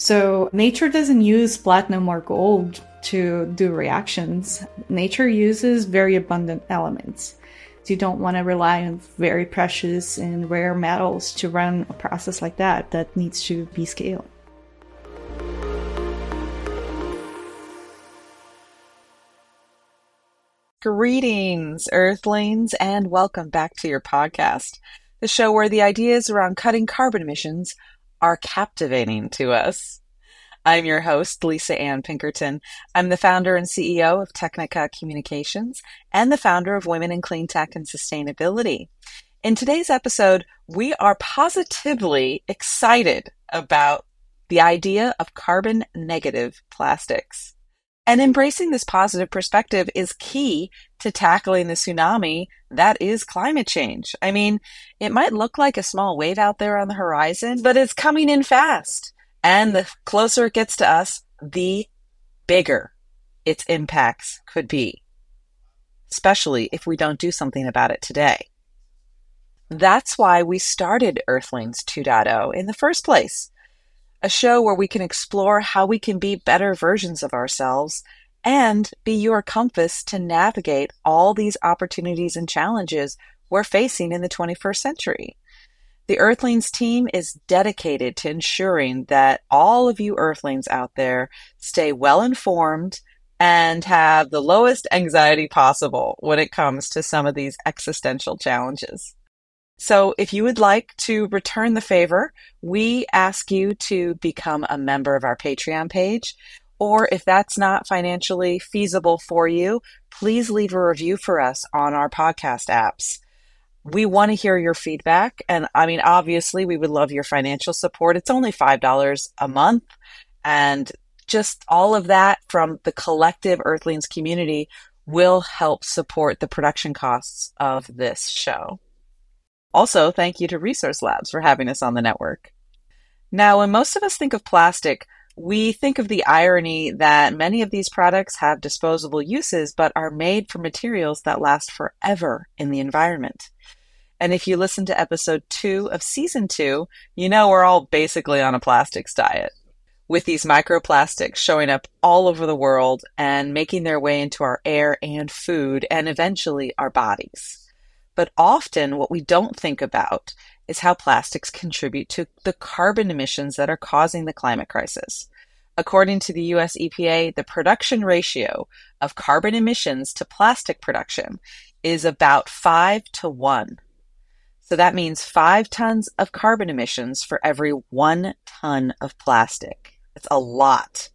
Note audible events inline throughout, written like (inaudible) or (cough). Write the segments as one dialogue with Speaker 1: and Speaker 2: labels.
Speaker 1: So nature doesn't use platinum or gold to do reactions. Nature uses very abundant elements. So you don't want to rely on very precious and rare metals to run a process like that that needs to be scaled.
Speaker 2: Greetings, Earthlings, and welcome back to your podcast, the show where the ideas around cutting carbon emissions are captivating to us. I'm your host, Lisa Ann Pinkerton. I'm the founder and CEO of Technica Communications and the founder of Women in Clean Tech and Sustainability. In today's episode, we are positively excited about the idea of carbon negative plastics. And embracing this positive perspective is key to tackling the tsunami that is climate change. I mean, it might look like a small wave out there on the horizon, but it's coming in fast. And the closer it gets to us, the bigger its impacts could be, especially if we don't do something about it today. That's why we started Earthlings 2.0 in the first place a show where we can explore how we can be better versions of ourselves and be your compass to navigate all these opportunities and challenges we're facing in the 21st century. The Earthlings team is dedicated to ensuring that all of you Earthlings out there stay well informed and have the lowest anxiety possible when it comes to some of these existential challenges. So if you would like to return the favor, we ask you to become a member of our Patreon page. Or if that's not financially feasible for you, please leave a review for us on our podcast apps. We want to hear your feedback. And I mean, obviously, we would love your financial support. It's only $5 a month. And just all of that from the collective Earthlings community will help support the production costs of this show. Also, thank you to Resource Labs for having us on the network. Now, when most of us think of plastic, we think of the irony that many of these products have disposable uses but are made from materials that last forever in the environment. And if you listen to episode two of season two, you know we're all basically on a plastics diet. With these microplastics showing up all over the world and making their way into our air and food and eventually our bodies. But often what we don't think about is how plastics contribute to the carbon emissions that are causing the climate crisis. According to the US EPA, the production ratio of carbon emissions to plastic production is about five to one. So that means five tons of carbon emissions for every one ton of plastic. It's a lot.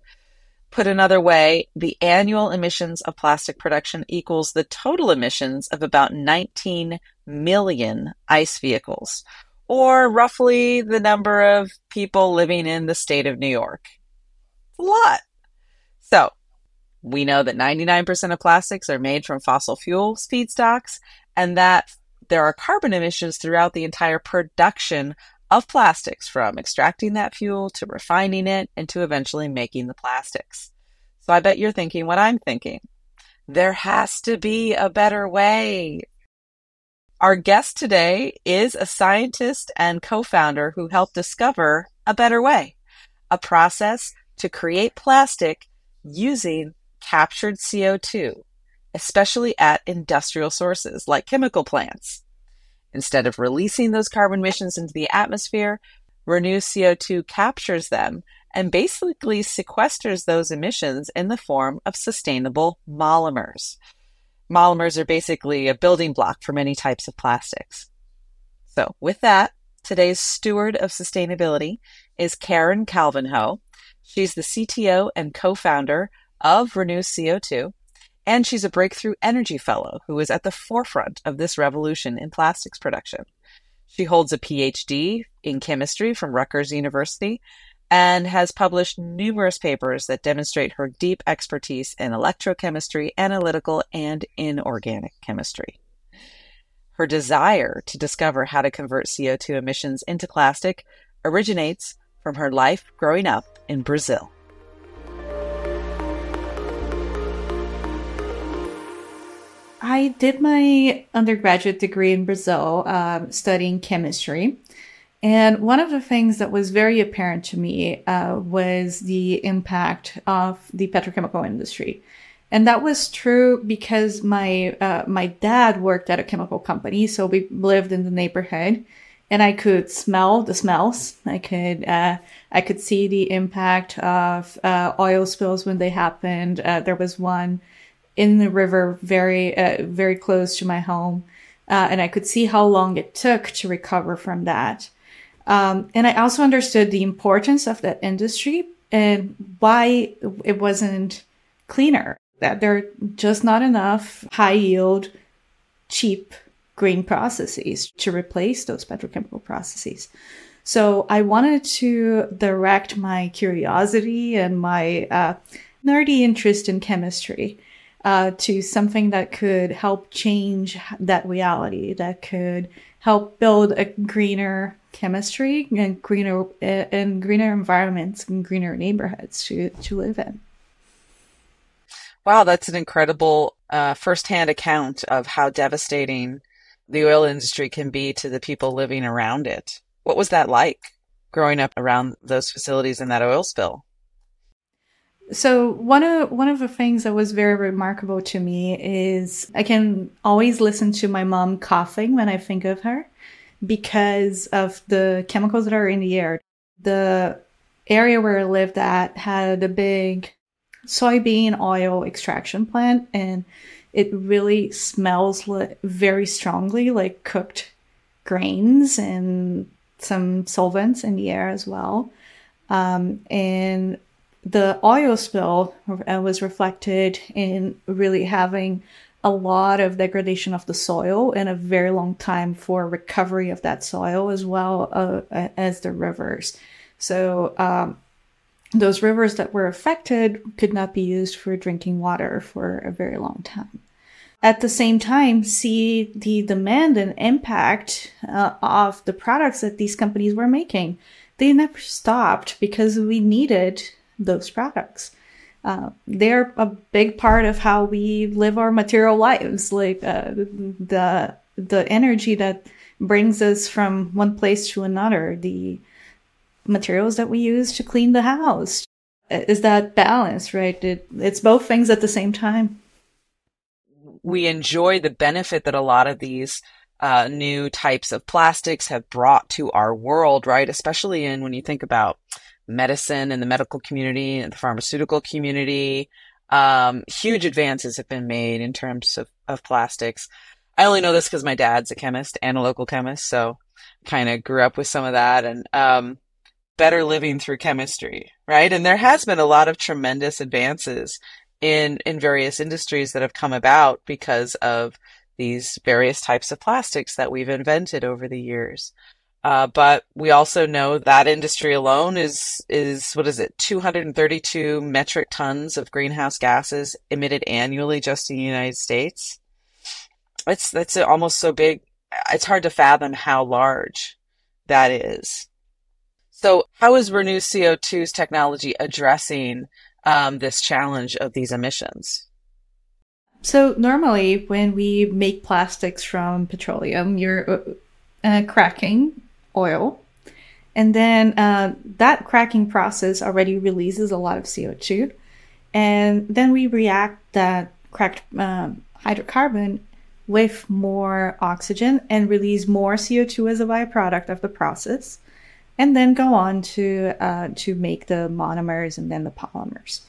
Speaker 2: Put another way, the annual emissions of plastic production equals the total emissions of about 19 million ICE vehicles, or roughly the number of people living in the state of New York. It's a lot. So, we know that 99% of plastics are made from fossil fuel feedstocks, and that there are carbon emissions throughout the entire production of plastics from extracting that fuel to refining it and to eventually making the plastics. So I bet you're thinking what I'm thinking. There has to be a better way. Our guest today is a scientist and co-founder who helped discover a better way, a process to create plastic using captured CO2, especially at industrial sources like chemical plants. Instead of releasing those carbon emissions into the atmosphere, Renew CO2 captures them and basically sequesters those emissions in the form of sustainable monomers. Monomers are basically a building block for many types of plastics. So, with that, today's steward of sustainability is Karin Calvinho. She's the CTO and co founder of Renew CO2, and she's a Breakthrough Energy Fellow who is at the forefront of this revolution in plastics production. She holds a PhD in chemistry from Rutgers University and has published numerous papers that demonstrate her deep expertise in electrochemistry, analytical, and inorganic chemistry. Her desire to discover how to convert CO2 emissions into plastic originates from her life growing up in Brazil.
Speaker 1: I did my undergraduate degree in Brazil, um, studying chemistry. And one of the things that was very apparent to me uh, was the impact of the petrochemical industry. And that was true because my uh, my dad worked at a chemical company, so we lived in the neighborhood, and I could smell the smells. I could uh, I could see the impact of uh, oil spills when they happened. Uh, there was one in the river, very uh, very close to my home, uh, and I could see how long it took to recover from that. Um, and I also understood the importance of that industry and why it wasn't cleaner. That there are just not enough high yield, cheap green processes to replace those petrochemical processes. So I wanted to direct my curiosity and my uh, nerdy interest in chemistry uh, to something that could help change that reality, that could help build a greener chemistry and greener and greener environments and greener neighborhoods to to live in.
Speaker 2: Wow, that's an incredible uh, firsthand account of how devastating the oil industry can be to the people living around it. What was that like growing up around those facilities in that oil spill?
Speaker 1: So one of one of the things that was very remarkable to me is I can always listen to my mom coughing when I think of her because of the chemicals that are in the air. The area where I lived at had a big soybean oil extraction plant and it really smells very strongly like cooked grains and some solvents in the air as well. Um, and the oil spill uh, was reflected in really having a lot of degradation of the soil and a very long time for recovery of that soil as well uh, as the rivers. So um, those rivers that were affected could not be used for drinking water for a very long time. At the same time, see the demand and impact uh, of the products that these companies were making. They never stopped because we needed those products. Uh, they're a big part of how we live our material lives. Like uh, the the energy that brings us from one place to another, the materials that we use to clean the house. Is that balance, right? It, it's both things at the same time.
Speaker 2: We enjoy the benefit that a lot of these uh, new types of plastics have brought to our world, right? Especially in when you think about medicine and the medical community and the pharmaceutical community. Um, huge advances have been made in terms of, of plastics. I only know this because my dad's a chemist and a local chemist, so kind of grew up with some of that and um, better living through chemistry, right? And there has been a lot of tremendous advances in in various industries that have come about because of these various types of plastics that we've invented over the years. Uh, but we also know that industry alone is is what is it 232 metric tons of greenhouse gases emitted annually just in the United States. It's that's almost so big. It's hard to fathom how large that is. So, how is Renew CO2's technology addressing um, this challenge of these emissions?
Speaker 1: So, normally, when we make plastics from petroleum, you're uh, cracking oil. And then uh, that cracking process already releases a lot of CO2. And then we react that cracked um, hydrocarbon with more oxygen and release more CO2 as a byproduct of the process. And then go on to, uh, to make the monomers and then the polymers.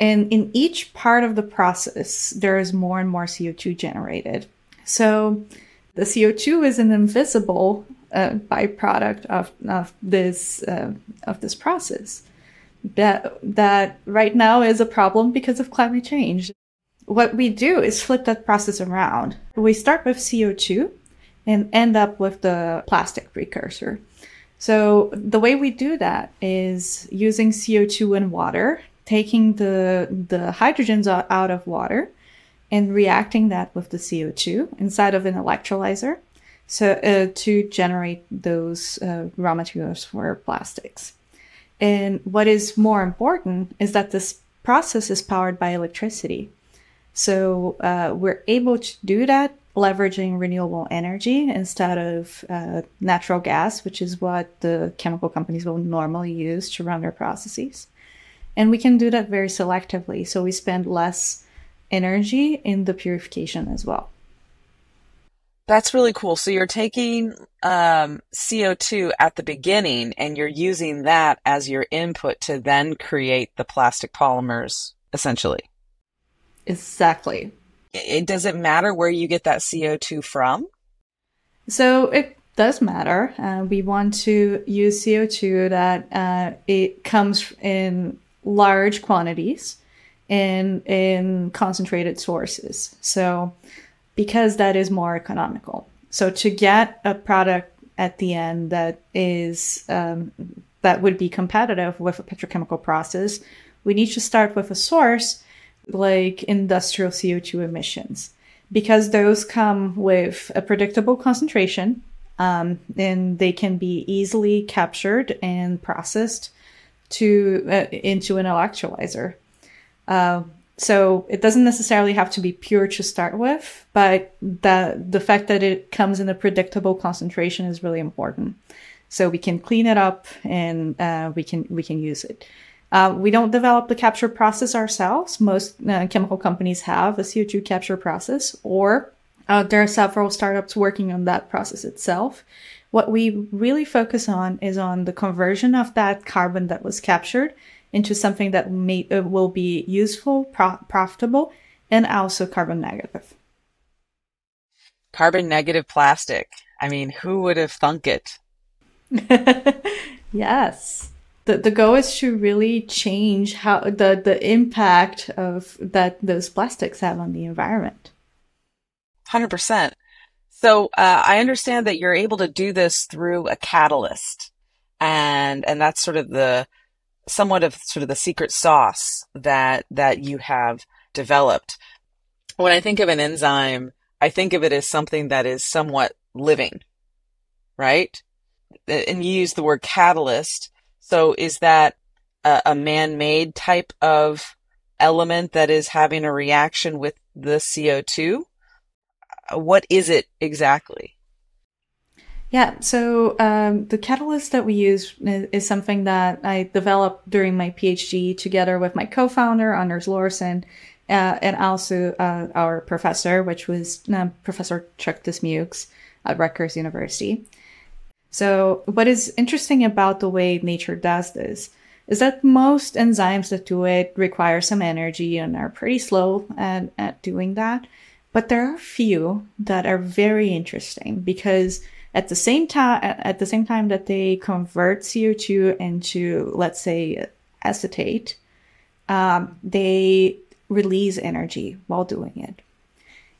Speaker 1: And in each part of the process, there is more and more CO2 generated. So the CO2 is an invisible uh, byproduct of, of this uh, of this process that that right now is a problem because of climate change. What we do is flip that process around. We start with CO2 and end up with the plastic precursor. So the way we do that is using CO2 and water, taking the the hydrogens out of water and reacting that with the CO2 inside of an electrolyzer so uh, to generate those uh, raw materials for plastics. And what is more important is that this process is powered by electricity. So uh, we're able to do that leveraging renewable energy instead of uh, natural gas, which is what the chemical companies will normally use to run their processes. And we can do that very selectively. So we spend less energy in the purification as well.
Speaker 2: That's really cool. So you're taking um, CO2 at the beginning and you're using that as your input to then create the plastic polymers, essentially.
Speaker 1: Exactly.
Speaker 2: It doesn't matter where you get that CO2 from.
Speaker 1: So it does matter. Uh, we want to use CO2 that uh, it comes in large quantities and in concentrated sources. So because that is more economical. So to get a product at the end that is um, that would be competitive with a petrochemical process, we need to start with a source like industrial CO2 emissions because those come with a predictable concentration um, and they can be easily captured and processed to uh, into an electrolyzer. Uh, so it doesn't necessarily have to be pure to start with, but the the fact that it comes in a predictable concentration is really important. So we can clean it up and uh, we can we can use it. Uh, we don't develop the capture process ourselves. Most uh, chemical companies have a CO2 capture process, or uh, there are several startups working on that process itself. What we really focus on is on the conversion of that carbon that was captured into something that may, uh, will be useful, pro- profitable, and also carbon negative.
Speaker 2: Carbon negative plastic. I mean, who would have thunk it? (laughs)
Speaker 1: yes the, the goal is to really change how the, the impact of that those plastics have on the environment.
Speaker 2: 100%. So uh, I understand that you're able to do this through a catalyst, and and that's sort of the somewhat of sort of the secret sauce that that you have developed. When I think of an enzyme, I think of it as something that is somewhat living, right? And you use the word catalyst so is that a, a man-made type of element that is having a reaction with the CO2? Uh, what is it exactly?
Speaker 1: Yeah, so um, the catalyst that we use is, something that I developed during my PhD together with my co-founder Anders Laursen, uh, and also uh, our professor, which was uh, Professor Chuck Dismukes at Rutgers University. So, what is interesting about the way nature does this is that most enzymes that do it require some energy and are pretty slow at, at doing that. But there are a few that are very interesting because at the same time, at the same time that they convert CO2 into, let's say, acetate, um, they release energy while doing it.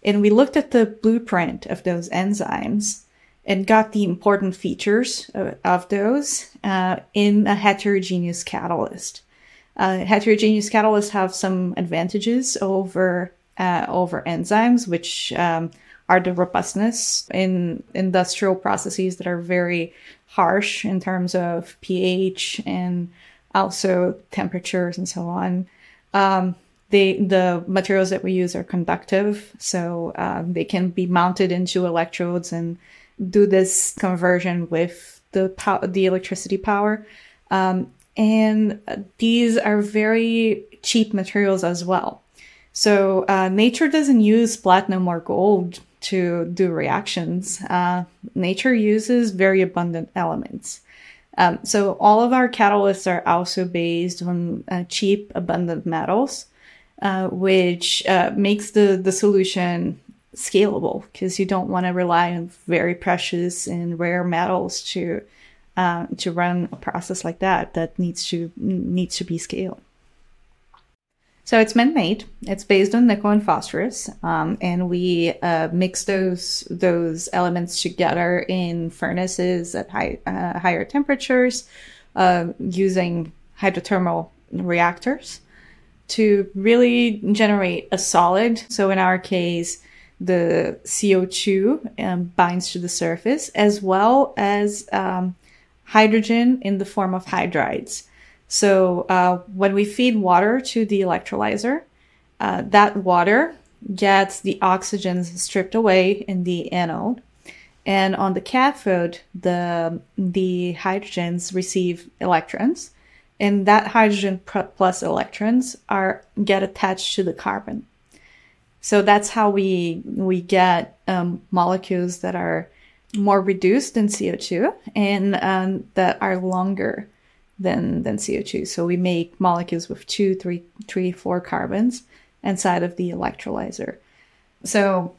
Speaker 1: And we looked at the blueprint of those enzymes and got the important features of, of those uh, in a heterogeneous catalyst. Uh, heterogeneous catalysts have some advantages over uh, over enzymes, which um, are the robustness in industrial processes that are very harsh in terms of pH and also temperatures and so on. Um, they, the materials that we use are conductive, so um, they can be mounted into electrodes and do this conversion with the power, the electricity power. Um, and these are very cheap materials as well. So uh, nature doesn't use platinum or gold to do reactions. Uh, nature uses very abundant elements. Um, so all of our catalysts are also based on uh, cheap, abundant metals, uh, which uh, makes the the solution scalable because you don't want to rely on very precious and rare metals to uh, to run a process like that that needs to needs to be scaled. So it's man-made. It's based on nickel and phosphorus, um, and we uh, mix those those elements together in furnaces at high, uh, higher temperatures uh, using hydrothermal reactors to really generate a solid. So in our case, the CO2 um, binds to the surface, as well as um, hydrogen in the form of hydrides. So uh, when we feed water to the electrolyzer, uh, that water gets the oxygen stripped away in the anode. And on the cathode, the, the hydrogens receive electrons and that hydrogen plus electrons are get attached to the carbon. So that's how we we get um, molecules that are more reduced than CO2 and um, that are longer than than CO2. So we make molecules with two, three, three, four carbons inside of the electrolyzer. So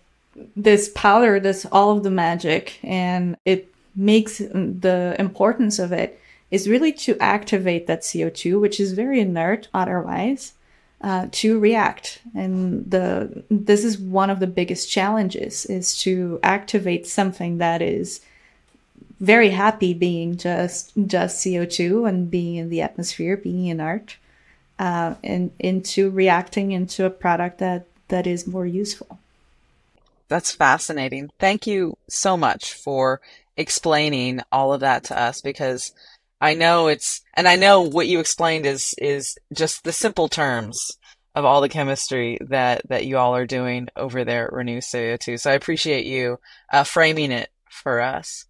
Speaker 1: this powder does all of the magic, and it makes the importance of it is really to activate that CO2, which is very inert otherwise, uh, to react. And the this is one of the biggest challenges is to activate something that is very happy being just just CO2 and being in the atmosphere, being inert, uh, and into reacting into a product that that is more useful.
Speaker 2: That's fascinating. Thank you so much for explaining all of that to us because I know it's, and I know what you explained is, is just the simple terms of all the chemistry that, that you all are doing over there at Renew CO2. So I appreciate you uh, framing it for us.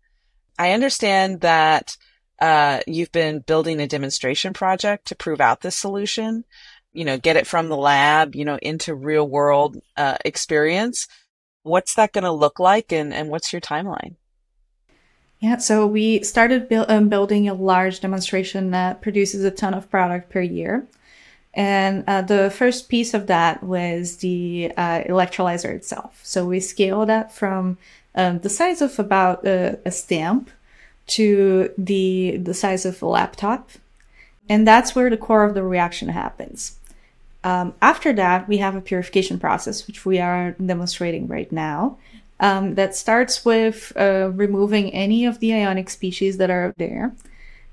Speaker 2: I understand that uh, you've been building a demonstration project to prove out this solution, you know, get it from the lab, you know, into real world uh, experience. What's that going to look like and, and what's your timeline?
Speaker 1: Yeah, so we started bu- um, building a large demonstration that produces a ton of product per year. And uh, the first piece of that was the uh, electrolyzer itself. So we scaled that from um, the size of about a, a, stamp to the the size of a laptop, and that's where the core of the reaction happens. Um, after that, we have a purification process, which we are demonstrating right now um, that starts with uh, removing any of the ionic species that are there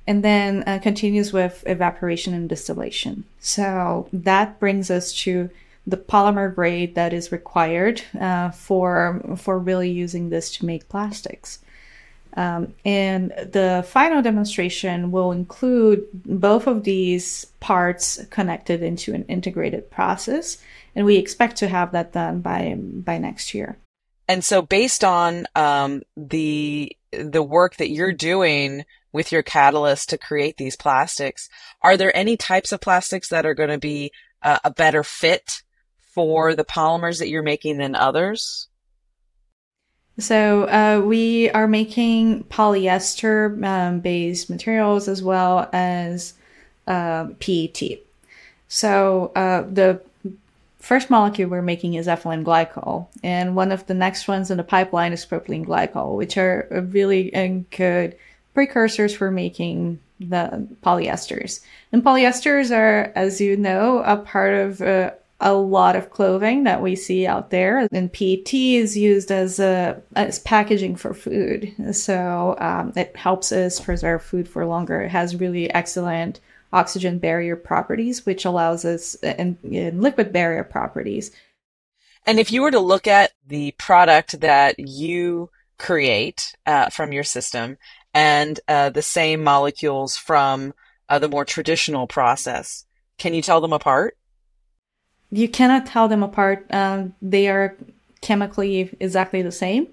Speaker 1: and then uh, continues with evaporation and distillation. So that brings us to the polymer grade that is required uh, for for really using this to make plastics. Um, and the final demonstration will include both of these parts connected into an integrated process, and we expect to have that done by by next year.
Speaker 2: And so based on um, the the work that you're doing with your catalyst to create these plastics, are there any types of plastics that are going to be uh, a better fit for the polymers that you're making than others?
Speaker 1: So uh, we are making polyester um, based materials as well as uh, PET. So uh, the first molecule we're making is ethylene glycol, and one of the next ones in the pipeline is propylene glycol, which are really good precursors for making the polyesters. And polyesters are, as you know, a part of uh, a lot of clothing that we see out there. And PET is used as a as packaging for food, so um, it helps us preserve food for longer. It has really excellent oxygen barrier properties, which allows us in, liquid barrier properties.
Speaker 2: And if you were to look at the product that you create uh, from your system and uh, the same molecules from uh, the more traditional process, can you tell them apart?
Speaker 1: You cannot tell them apart. Um, they are chemically exactly the same.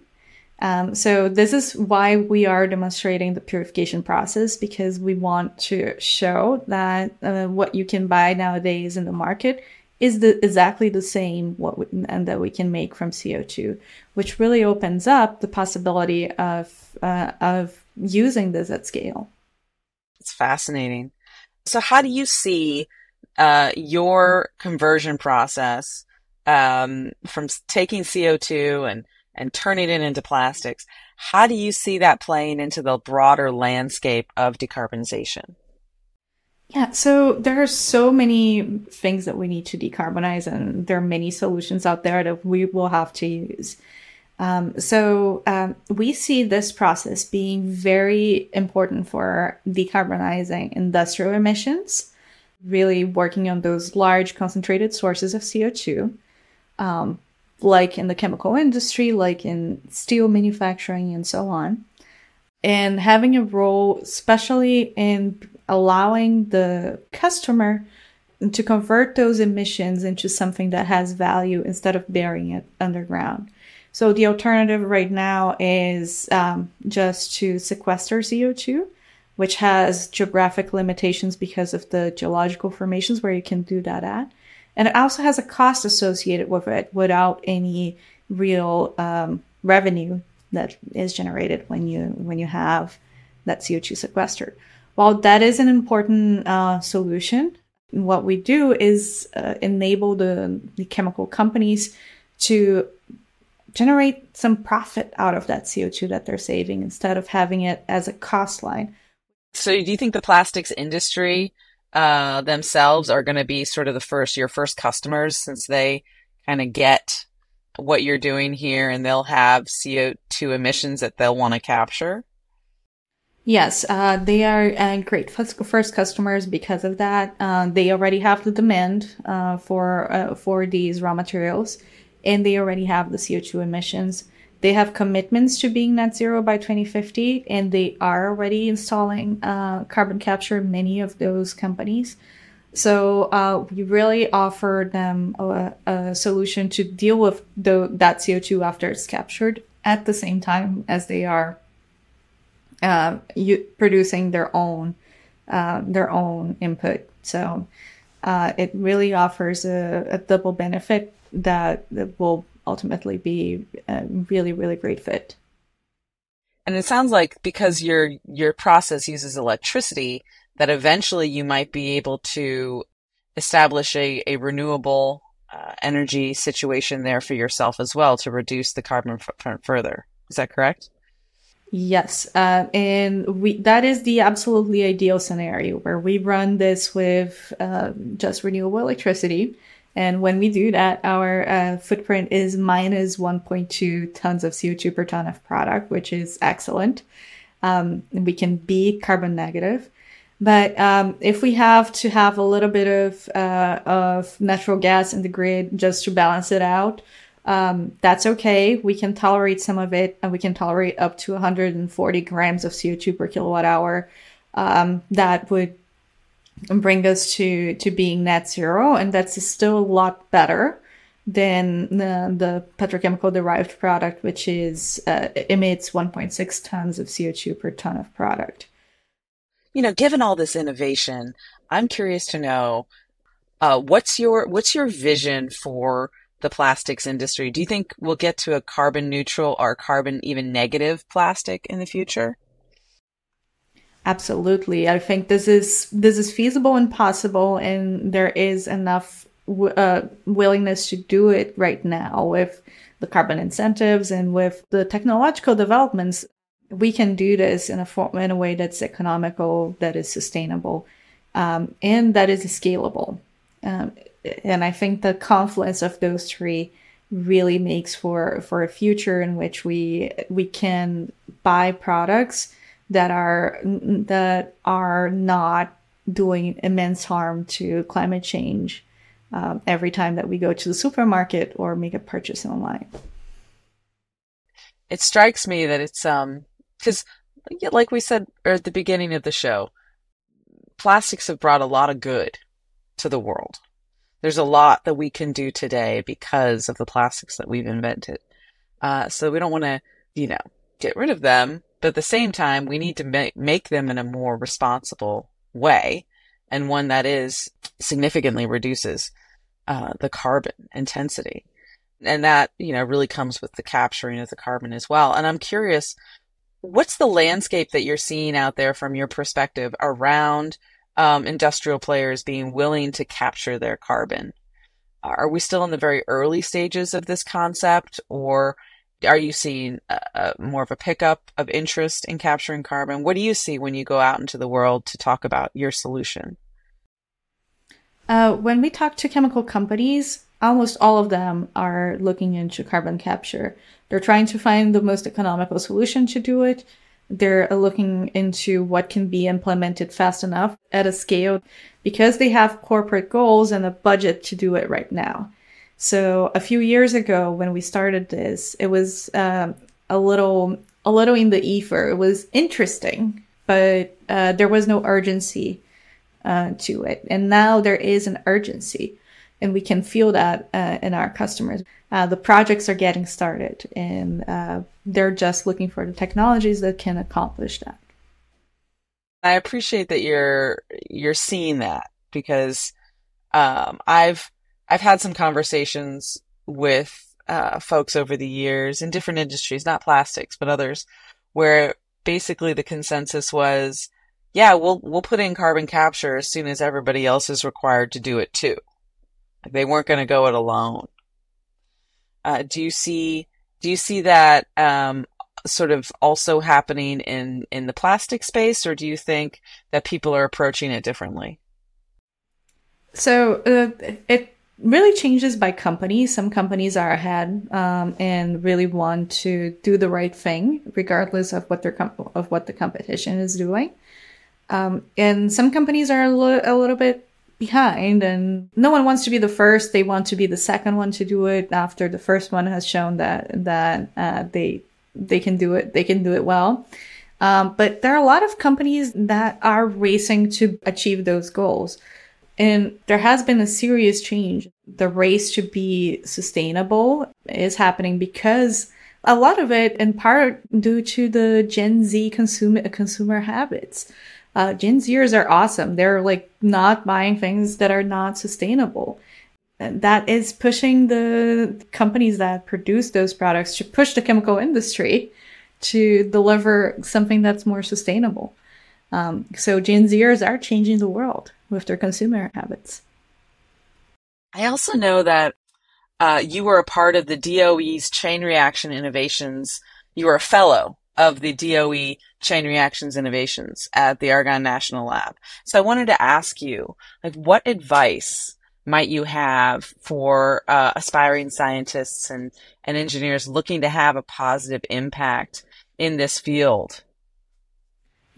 Speaker 1: Um, so this is why we are demonstrating the purification process because we want to show that uh, what you can buy nowadays in the market is the, exactly the same what we, and that we can make from CO2, which really opens up the possibility of uh, of using this at scale.
Speaker 2: It's fascinating. So, how do you see uh, your conversion process um, from taking CO2 and and turning it into plastics. How do you see that playing into the broader landscape of decarbonization?
Speaker 1: Yeah, so there are so many things that we need to decarbonize, and there are many solutions out there that we will have to use. Um, so um, we see this process being very important for decarbonizing industrial emissions, really working on those large concentrated sources of CO2. Um, like in the chemical industry, like in steel manufacturing, and so on. And having a role, especially in allowing the customer to convert those emissions into something that has value instead of burying it underground. So the alternative right now is um, just to sequester CO2, which has geographic limitations because of the geological formations where you can do that at. And it also has a cost associated with it without any real um, revenue that is generated when you when you have that CO2 sequestered. While that is an important uh, solution, what we do is uh, enable the, the chemical companies to generate some profit out of that CO2 that they're saving instead of having it as a cost line.
Speaker 2: So, do you think the plastics industry uh, themselves are going to be sort of the first, your first customers since they kind of get what you're doing here and they'll have CO2 emissions that they'll want to capture?
Speaker 1: Yes, uh, they are uh, great first customers because of that. Uh, they already have the demand uh, for uh, for these raw materials, and they already have the CO2 emissions. They have commitments to being net zero by 2050, and they are already installing uh, carbon capture. in Many of those companies. So we really offer them a, a, solution to deal with the, that CO2 after it's captured at the same time as they are uh, you, producing their own uh, their own input. So uh, it really offers a, a, double benefit that will ultimately be a really really great fit.
Speaker 2: And it sounds like because your your process uses electricity, that eventually you might be able to establish a, a renewable uh, energy situation there for yourself as well to reduce the carbon footprint further. Is that correct?
Speaker 1: Yes, uh, and we that is the absolutely ideal scenario where we run this with uh, just renewable electricity, and when we do that, our uh, footprint is minus 1.2 tons of CO2 per ton of product, which is excellent. Um, we can be carbon negative, but um, if we have to have a little bit of uh, of natural gas in the grid just to balance it out, um, that's okay. We can tolerate some of it, and we can tolerate up to 140 grams of CO2 per kilowatt hour. Um, that would bring us to to being net zero, and that's still a lot better than the, the petrochemical derived product, which is uh, emits 1.6 tons of CO2 per ton of product.
Speaker 2: You know, given all this innovation, I'm curious to know uh, what's your what's your vision for the plastics industry. Do you think we'll get to a carbon neutral or carbon even negative plastic in the future?
Speaker 1: Absolutely. I think this is this is feasible and possible and there is enough uh, willingness to do it right now with the carbon incentives and with the technological developments. We can do this in a form, in a way that's economical, that is sustainable, um, and that is scalable. Um, and I think the confluence of those three really makes for for a future in which we we can buy products that are that are not doing immense harm to climate change um, every time that we go to the supermarket or make a purchase online.
Speaker 2: It strikes me that it's um because like we said at the beginning of the show, plastics have brought a lot of good to the world. There's a lot that we can do today because of the plastics that we've invented. Uh, so we don't want to, you know, get rid of them, but at the same time, we need to make, make them in a more responsible way and one that is significantly reduces uh, the carbon intensity. And that, you know, really comes with the capturing of the carbon as well. And I'm curious, what's the landscape that you're seeing out there from your perspective around um, industrial players being willing to capture their carbon. Are we still in the very early stages of this concept, or are you seeing a, a, more of a pickup of interest in capturing carbon? What do you see when you go out into the world to talk about your solution?
Speaker 1: Uh, when we talk to chemical companies, almost all of them are looking into carbon capture. They're trying to find the most economical solution to do it. They're looking into what can be implemented fast enough at a scale because they have corporate goals and a budget to do it right now. So a few years ago, when we started this, it was um, a little a little in the ether. It was interesting, but uh, there was no urgency uh, to it. And now there is an urgency, and we can feel that uh, in our customers. Uh, the projects are getting started, and uh, they're just looking for the technologies that can accomplish that.
Speaker 2: I appreciate that you're you're seeing that because um, I've I've had some conversations with uh, folks over the years in different industries, not plastics, but others, where basically the consensus was, yeah, we'll we'll put in carbon capture as soon as everybody else is required to do it too. They weren't going to go it alone. Uh, do you see do you see that um, sort of also happening in in the plastic space, or do you think that people are approaching it differently?
Speaker 1: So uh, it really changes by company. Some companies are ahead um, and really want to do the right thing, regardless of what their com- of what the competition is doing. Um, and some companies are a, lo- a little bit behind, and no one wants to be the first. They want to be the second one to do it after the first one has shown that that uh, they they can do it. They can do it well. Um, but there are a lot of companies that are racing to achieve those goals. And there has been a serious change. The race to be sustainable is happening because a lot of it in part due to the Gen Z consumer consumer habits. Uh, Gen Zers are awesome. They're like not buying things that are not sustainable. That is pushing the companies that produce those products to push the chemical industry to deliver something that's more sustainable. Um, so Gen Zers are changing the world with their consumer habits.
Speaker 2: I also know that uh, you were a part of the DOE's Chain Reaction Innovations. You were a fellow of the DOE Chain Reactions Innovations at the Argonne National Lab. So I wanted to ask you, like, what advice might you have for uh, aspiring scientists and, and engineers looking to have a positive impact in this field?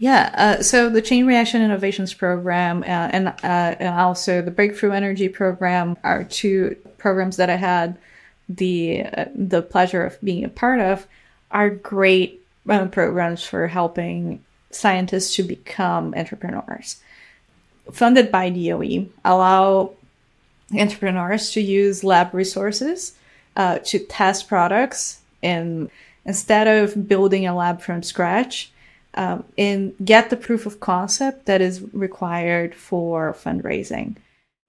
Speaker 1: Yeah, uh, so the Chain Reaction Innovations Program uh, and, uh, and also the Breakthrough Energy Program are two programs that I had the uh, the pleasure of being a part of. Are great uh, programs for helping scientists to become entrepreneurs. Funded by DOE, allow entrepreneurs to use lab resources uh, to test products and instead of building a lab from scratch um, and get the proof of concept that is required for fundraising.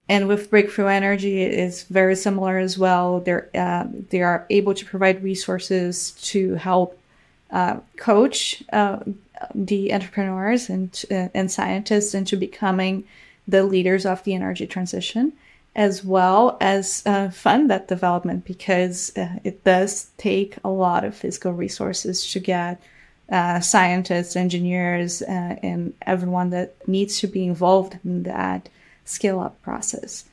Speaker 1: And with Breakthrough Energy, it is very similar as well. They're, uh, they are able to provide resources to help uh, coach uh, the entrepreneurs and, uh, and scientists into becoming the leaders of the energy transition, as well as uh, fund that development because uh, it does take a lot of physical resources to get uh, scientists, engineers, uh, and everyone that needs to be involved in that scale up process.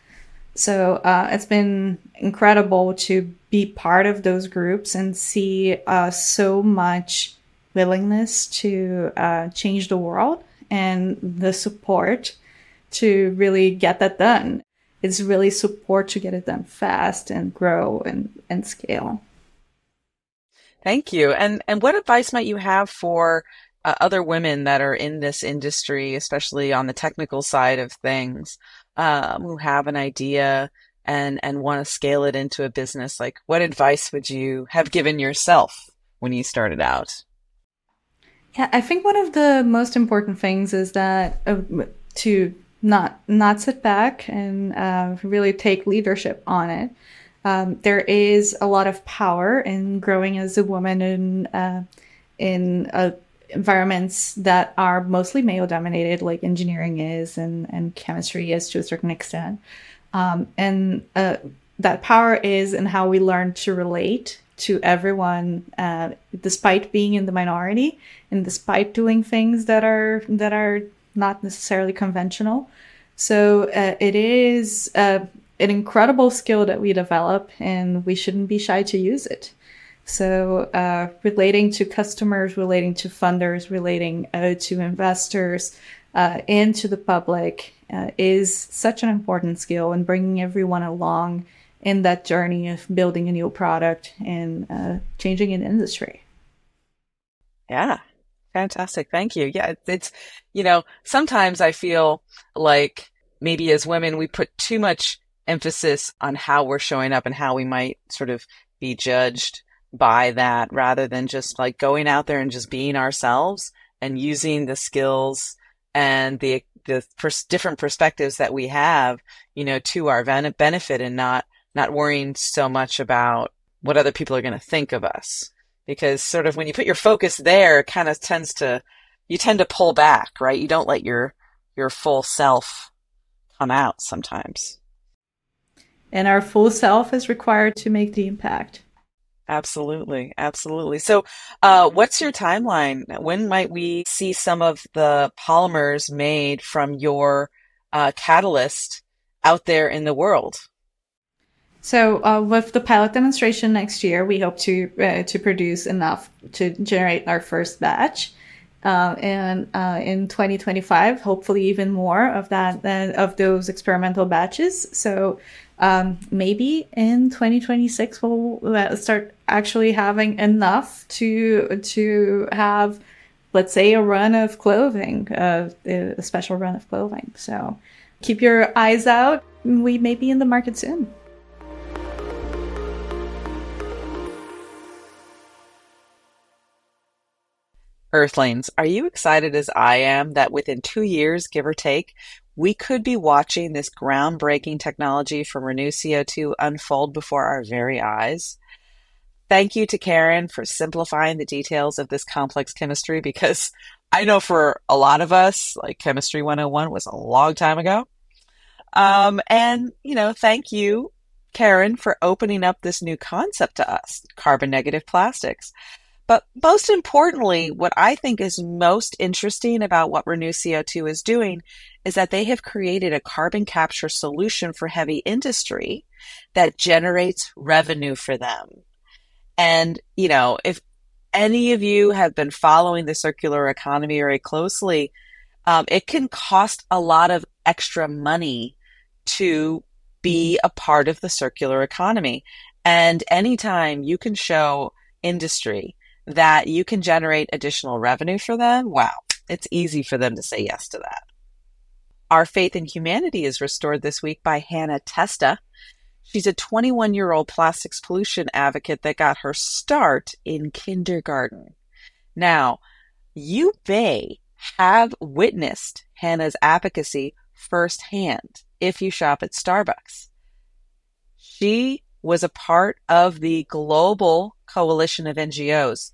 Speaker 1: So uh, it's been incredible to be part of those groups and see uh, so much willingness to uh, change the world and the support to really get that done. It's really support to get it done fast and grow and, and scale.
Speaker 2: Thank you. And and what advice might you have for uh, other women that are in this industry, especially on the technical side of things, um, who have an idea and and want to scale it into a business? Like, what advice would you have given yourself when you started out?
Speaker 1: Yeah, I think one of the most important things is that uh, to not not sit back and uh, really take leadership on it. Um, there is a lot of power in growing as a woman in uh, in uh, environments that are mostly male dominated, like engineering is and and chemistry is to a certain extent. Um, and uh, that power is in how we learn to relate to everyone, uh, despite being in the minority and despite doing things that are that are not necessarily conventional. So uh, it is uh, an incredible skill that we develop and we shouldn't be shy to use it. So, uh, relating to customers, relating to funders, relating uh, to investors, uh, and to the public uh, is such an important skill and bringing everyone along in that journey of building a new product and uh, changing an industry.
Speaker 2: Yeah. Fantastic. Thank you. Yeah, it's, you know, sometimes I feel like maybe as women, we put too much emphasis on how we're showing up and how we might sort of be judged by that rather than just like going out there and just being ourselves and using the skills and the the pers- different perspectives that we have, you know, to our ben- benefit and not not worrying so much about what other people are going to think of us. Because sort of when you put your focus there, it kind of tends to you tend to pull back, right? You don't let your your full self come out sometimes.
Speaker 1: And our full self is required to make the impact.
Speaker 2: Absolutely. Absolutely. So, uh, what's your timeline? When might we see some of the polymers made from your uh, catalyst out there in the world?
Speaker 1: So, uh, with the pilot demonstration next year, we hope to uh, to produce enough to generate our first batch, uh, and uh, in 2025, hopefully even more of that of those experimental batches. So, um, maybe in 2026 we'll start actually having enough to to have let's say a run of clothing uh, a special run of clothing. So keep your eyes out. We may be in the market soon.
Speaker 2: Earthlings, are you excited as I am that within two years, give or take, we could be watching this groundbreaking technology from Renew-CO2 unfold before our very eyes. Thank you to Karin for simplifying the details of this complex chemistry because I know for a lot of us, like Chemistry 101 was a long time ago. Um, and, you know, thank you, Karin, for opening up this new concept to us carbon negative plastics. But most importantly, what I think is most interesting about what Renew-CO2 is doing is that they have created a carbon capture solution for heavy industry that generates revenue for them. And, you know, if any of you have been following the circular economy very closely, um, it can cost a lot of extra money to be a part of the circular economy. And anytime you can show industry that you can generate additional revenue for them, wow, it's easy for them to say yes to that. Our faith in humanity is restored this week by Hannah Testa. She's a 21 year old plastics pollution advocate that got her start in kindergarten. Now, you may have witnessed Hannah's advocacy firsthand if you shop at Starbucks. She was a part of the global coalition of NGOs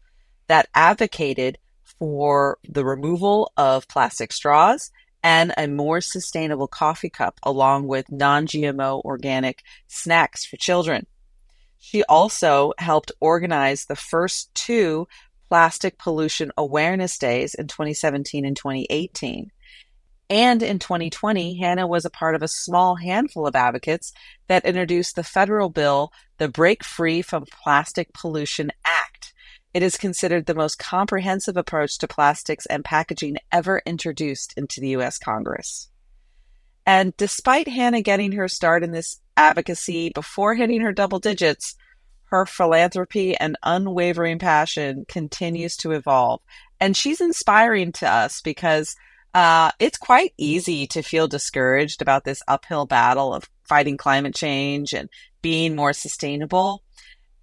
Speaker 2: that advocated for the removal of plastic straws and a more sustainable coffee cup, along with non GMO organic snacks for children. She also helped organize the first two plastic pollution awareness days in 2017 and 2018. And in 2020, Hannah was a part of a small handful of advocates that introduced the federal bill, the Break Free from Plastic Pollution Act, it is considered the most comprehensive approach to plastics and packaging ever introduced into the U.S. Congress. And despite Hannah getting her start in this advocacy before hitting her double digits, her philanthropy and unwavering passion continues to evolve. And she's inspiring to us because uh, it's quite easy to feel discouraged about this uphill battle of fighting climate change and being more sustainable.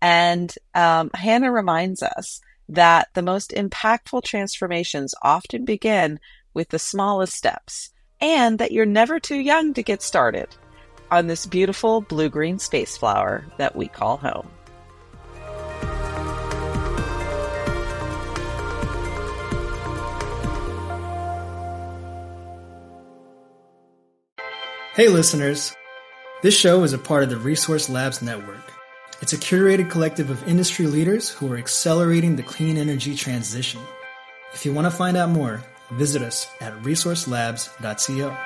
Speaker 2: And um, Hannah reminds us that the most impactful transformations often begin with the smallest steps, and that you're never too young to get started on this beautiful blue green space flower that we call home.
Speaker 3: Hey, listeners. This show is a part of the Resource Labs Network. It's a curated collective of industry leaders who are accelerating the clean energy transition. If you want to find out more, visit us at resourcelabs.co.